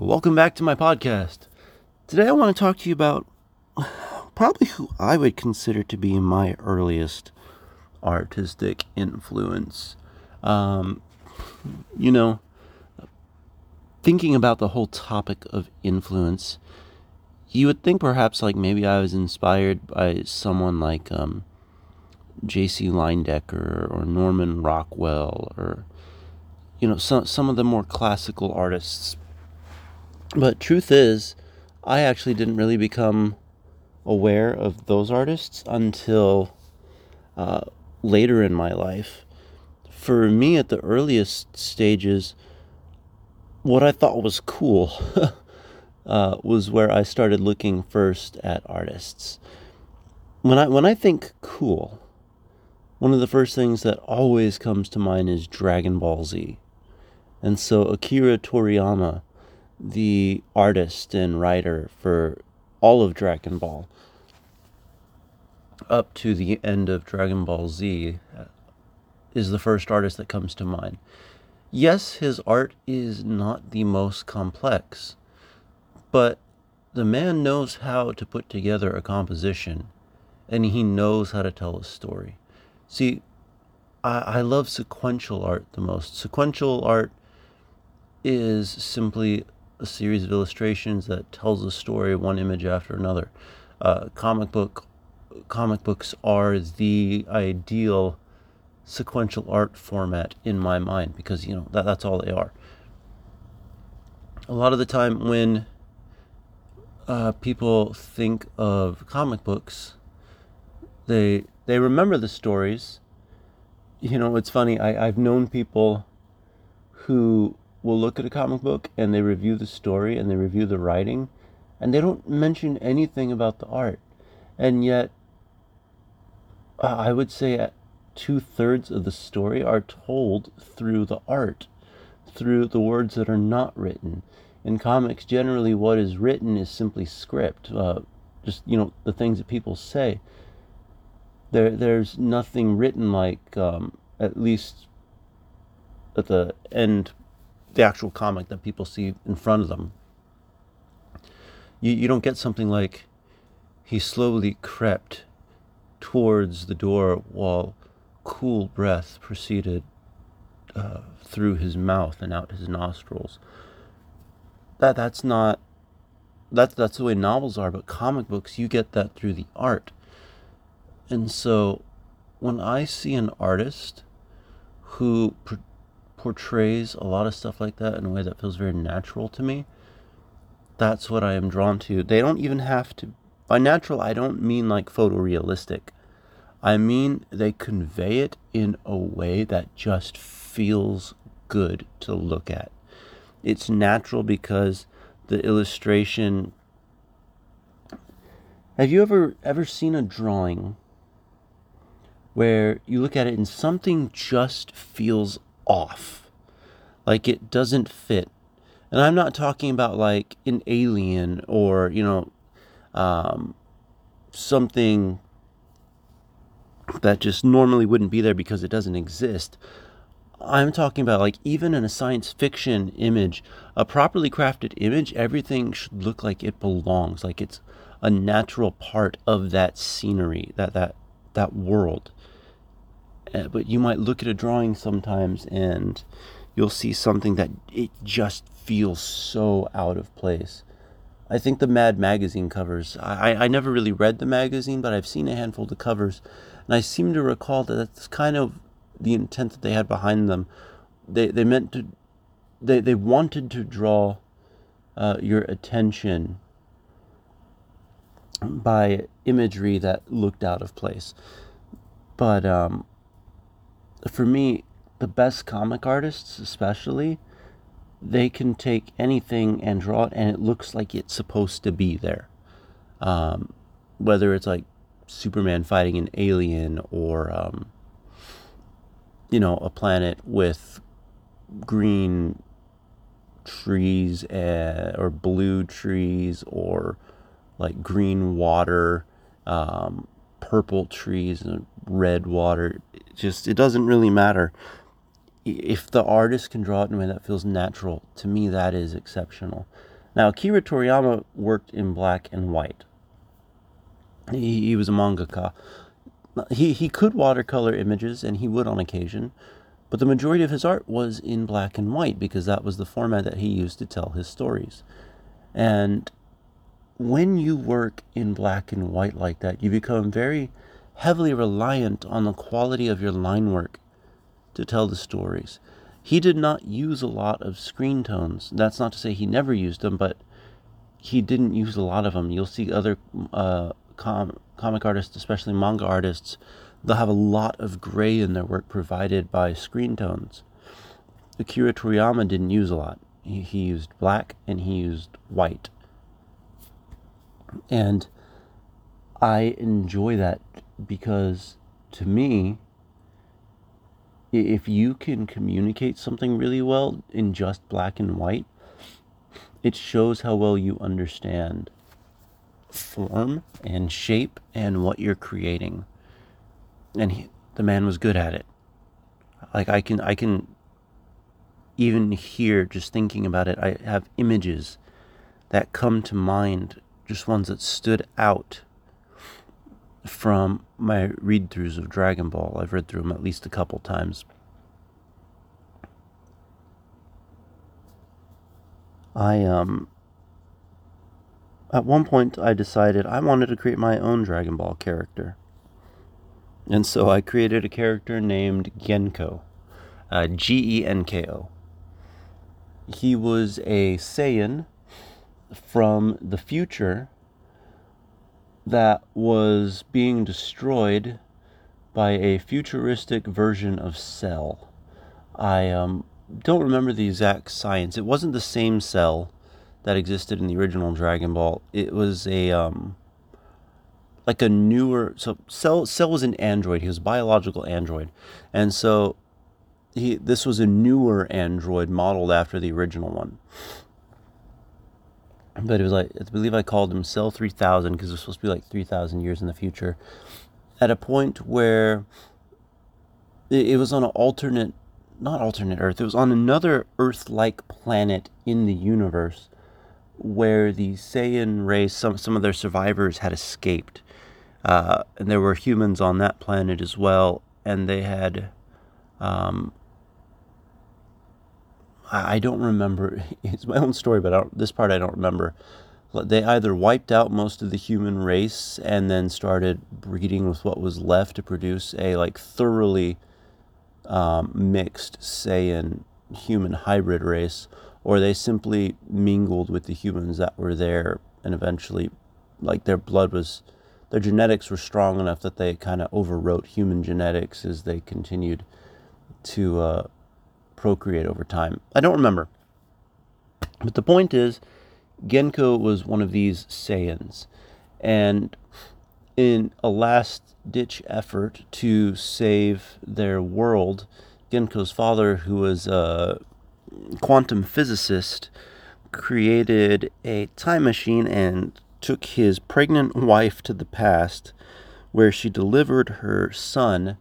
Welcome back to my podcast. Today I want to talk to you about probably who I would consider to be my earliest artistic influence. Um, you know, thinking about the whole topic of influence, you would think perhaps like maybe I was inspired by someone like um, J.C. Leyendecker or Norman Rockwell or you know some some of the more classical artists but truth is, I actually didn't really become aware of those artists until uh, later in my life. For me, at the earliest stages, what I thought was cool uh, was where I started looking first at artists. When I when I think cool, one of the first things that always comes to mind is Dragon Ball Z, and so Akira Toriyama the artist and writer for all of Dragon Ball up to the end of Dragon Ball Z is the first artist that comes to mind. Yes, his art is not the most complex, but the man knows how to put together a composition and he knows how to tell a story. See, I, I love sequential art the most. Sequential art is simply a series of illustrations that tells a story one image after another. Uh, comic book comic books are the ideal sequential art format in my mind because you know that that's all they are. A lot of the time when uh, people think of comic books, they they remember the stories. You know, it's funny. I, I've known people who will look at a comic book and they review the story and they review the writing and they don't mention anything about the art. And yet, I would say two thirds of the story are told through the art, through the words that are not written. In comics, generally, what is written is simply script, uh, just you know the things that people say. There, there's nothing written like, um, at least at the end the actual comic that people see in front of them. You, you don't get something like he slowly crept towards the door while cool breath proceeded uh, through his mouth and out his nostrils. That that's not that's that's the way novels are, but comic books you get that through the art. And so when I see an artist who portrays a lot of stuff like that in a way that feels very natural to me, that's what I am drawn to. They don't even have to. By natural, I don't mean like photorealistic. I mean they convey it in a way that just feels good to look at. It's natural because the illustration. Have you ever ever seen a drawing where you look at it and something just feels off. Like it doesn't fit. And I'm not talking about like an alien or, you know, um, something that just normally wouldn't be there because it doesn't exist. I'm talking about like even in a science fiction image, a properly crafted image, everything should look like it belongs, like it's a natural part of that scenery, that that that world. Uh, but you might look at a drawing sometimes and you'll see something that it just feels so out of place. I think the Mad magazine covers. I, I never really read the magazine, but I've seen a handful of the covers, and I seem to recall that that's kind of the intent that they had behind them. They they meant to, they they wanted to draw uh, your attention by imagery that looked out of place, but um, for me, the best comic artists, especially, they can take anything and draw it, and it looks like it's supposed to be there. Um, whether it's like Superman fighting an alien or, um, you know, a planet with green trees uh, or blue trees or like green water, um, purple trees and red water just it doesn't really matter if the artist can draw it in a way that feels natural to me that is exceptional Now, Akira Toriyama worked in black and white. He, he was a mangaka. He, he could watercolor images, and he would on occasion, but the majority of his art was in black and white because that was the format that he used to tell his stories. And when you work in black and white like that, you become very heavily reliant on the quality of your line work to tell the stories. He did not use a lot of screen tones. That's not to say he never used them, but he didn't use a lot of them. You'll see other uh, com- comic artists, especially manga artists, they'll have a lot of gray in their work provided by screen tones. Akira Toriyama didn't use a lot. He, he used black and he used white. And I enjoy that because to me, if you can communicate something really well in just black and white, it shows how well you understand form and shape and what you're creating. And he, the man was good at it. Like I can I can even hear just thinking about it. I have images that come to mind, just ones that stood out from my read throughs of Dragon Ball. I've read through them at least a couple times. I um at one point I decided I wanted to create my own Dragon Ball character. And so I created a character named Genko, uh, G E N K O. He was a Saiyan from the future that was being destroyed by a futuristic version of Cell. I um, don't remember the exact science. It wasn't the same cell that existed in the original Dragon Ball. It was a um, like a newer. So Cell Cell was an android. He was a biological android, and so he this was a newer android modeled after the original one. But it was like I believe I called him Cell three thousand because it was supposed to be like three thousand years in the future. At a point where it, it was on an alternate not alternate Earth. It was on another Earth-like planet in the universe where the Saiyan race, some some of their survivors had escaped, uh, and there were humans on that planet as well, and they had. Um, I don't remember. It's my own story, but this part I don't remember. They either wiped out most of the human race and then started breeding with what was left to produce a like thoroughly um, mixed Saiyan human hybrid race, or they simply mingled with the humans that were there and eventually, like their blood was, their genetics were strong enough that they kind of overwrote human genetics as they continued to uh, procreate over time. I don't remember. But the point is, Genko was one of these Saiyans. And in a last ditch effort to save their world, Genko's father, who was a quantum physicist, created a time machine and took his pregnant wife to the past, where she delivered her son,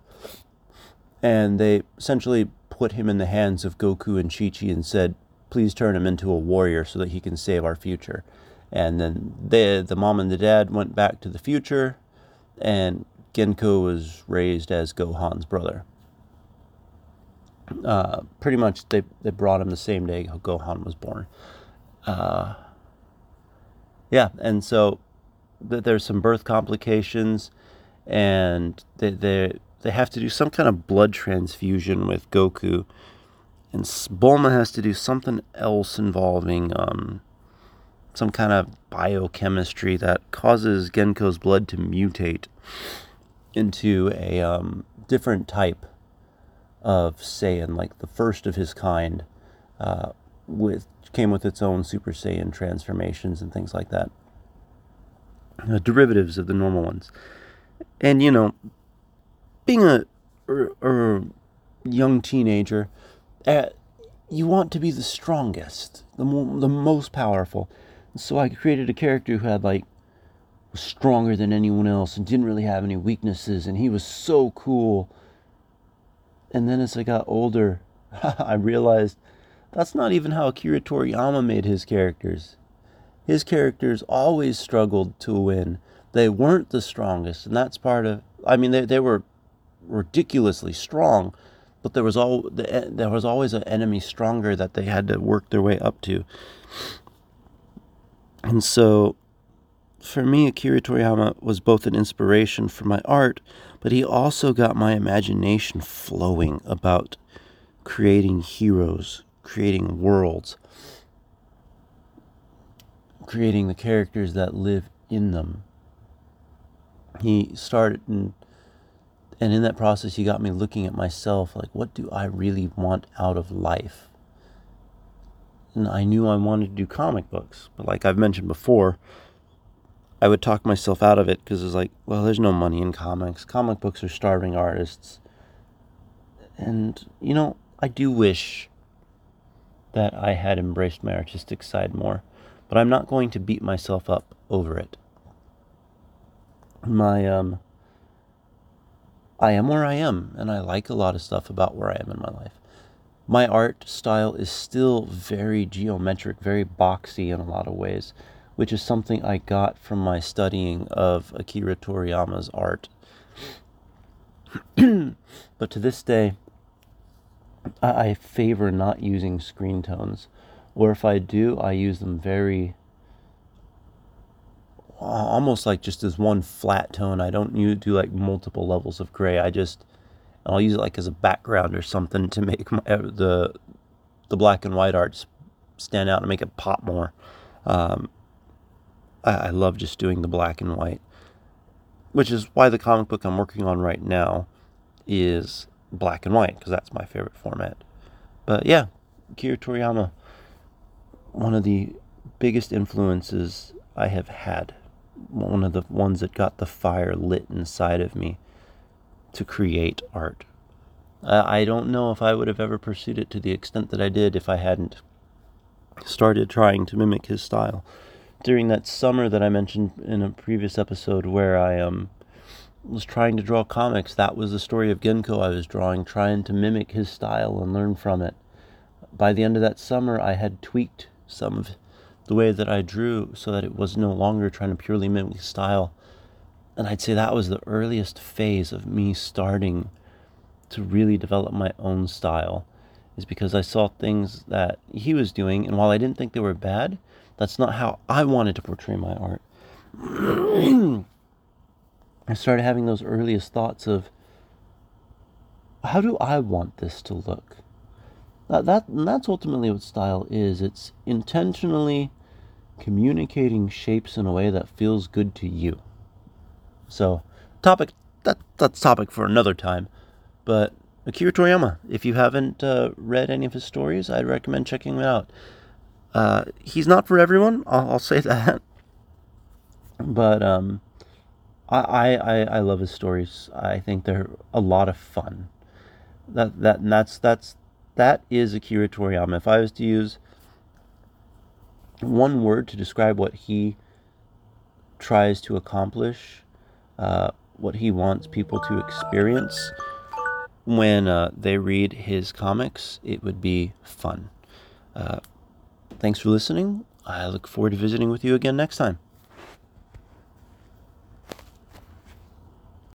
and they essentially put him in the hands of Goku and Chi Chi and said, Please turn him into a warrior so that he can save our future. And then they, the mom and the dad went back to the future, and Genko was raised as Gohan's brother. Uh, pretty much, they, they brought him the same day Gohan was born. Uh, yeah, and so th- there's some birth complications, and they, they, they have to do some kind of blood transfusion with Goku. And Bulma has to do something else involving um, some kind of biochemistry that causes Genko's blood to mutate into a um, different type of Saiyan, like the first of his kind, uh, with came with its own Super Saiyan transformations and things like that, uh, derivatives of the normal ones. And you know, being a, a, er, a er, young teenager, uh, you want to be the strongest, the mo- the most powerful. So I created a character who had like was stronger than anyone else and didn't really have any weaknesses and he was so cool. And then as I got older, I realized that's not even how Akira Toriyama made his characters. his characters always struggled to win. They weren't the strongest, and that's part of. I mean, they they were ridiculously strong, but there was all there was always an enemy stronger that they had to work their way up to. And so, for me, Akira Toriyama was both an inspiration for my art, but he also got my imagination flowing about creating heroes, creating worlds, creating the characters that live in them. He started and and in that process he got me looking at myself like what do I really want out of life? And I knew I wanted to do comic books, but like I've mentioned before, I would talk myself out of it because it's like, well, there's no money in comics. Comic books are starving artists. And, you know, I do wish that I had embraced my artistic side more but I'm not going to beat myself up over it. My um I am where I am and I like a lot of stuff about where I am in my life. My art style is still very geometric, very boxy in a lot of ways, which is something I got from my studying of Akira Toriyama's art. but to this day, I favor not using screen tones or if I do, I use them very almost like just as one flat tone. I don't do like multiple levels of gray. I just I'll use it like as a background or something to make my, uh, the the black and white arts stand out and make it pop more. Um, I, I love just doing the black and white, which is why the comic book I'm working on right now is black and white because that's my favorite format. But yeah, Akira Toriyama one of the biggest influences I have had, one of the ones that got the fire lit inside of me to create art. I don't know if I would have ever pursued it to the extent that I did if I hadn't started trying to mimic his style. During that summer that I mentioned in a previous episode, where I um, was trying to draw comics, that was the story of Genko I was drawing, trying to mimic his style and learn from it. By the end of that summer, I had tweaked some of the way that I drew so that it was no longer trying to purely mimic style. And I'd say that was the earliest phase of me starting to really develop my own style, is because I saw things that he was doing, and while I didn't think they were bad, that's not how I wanted to portray my art. I started having those earliest thoughts of how do I want this to look? That, that that's ultimately what style is. It's intentionally communicating shapes in a way that feels good to you. So, topic that that's topic for another time. But Akira Toriyama, if you haven't uh, read any of his stories, I'd recommend checking them out. Uh, he's not for everyone. I'll, I'll say that. But um, I, I I love his stories. I think they're a lot of fun. That that and that's that's that is Akira Toriyama. If I was to use one word to describe what he tries to accomplish, uh, what he wants people to experience when uh, they read his comics, it would be fun. Uh, thanks for listening. I look forward to visiting with you again next time.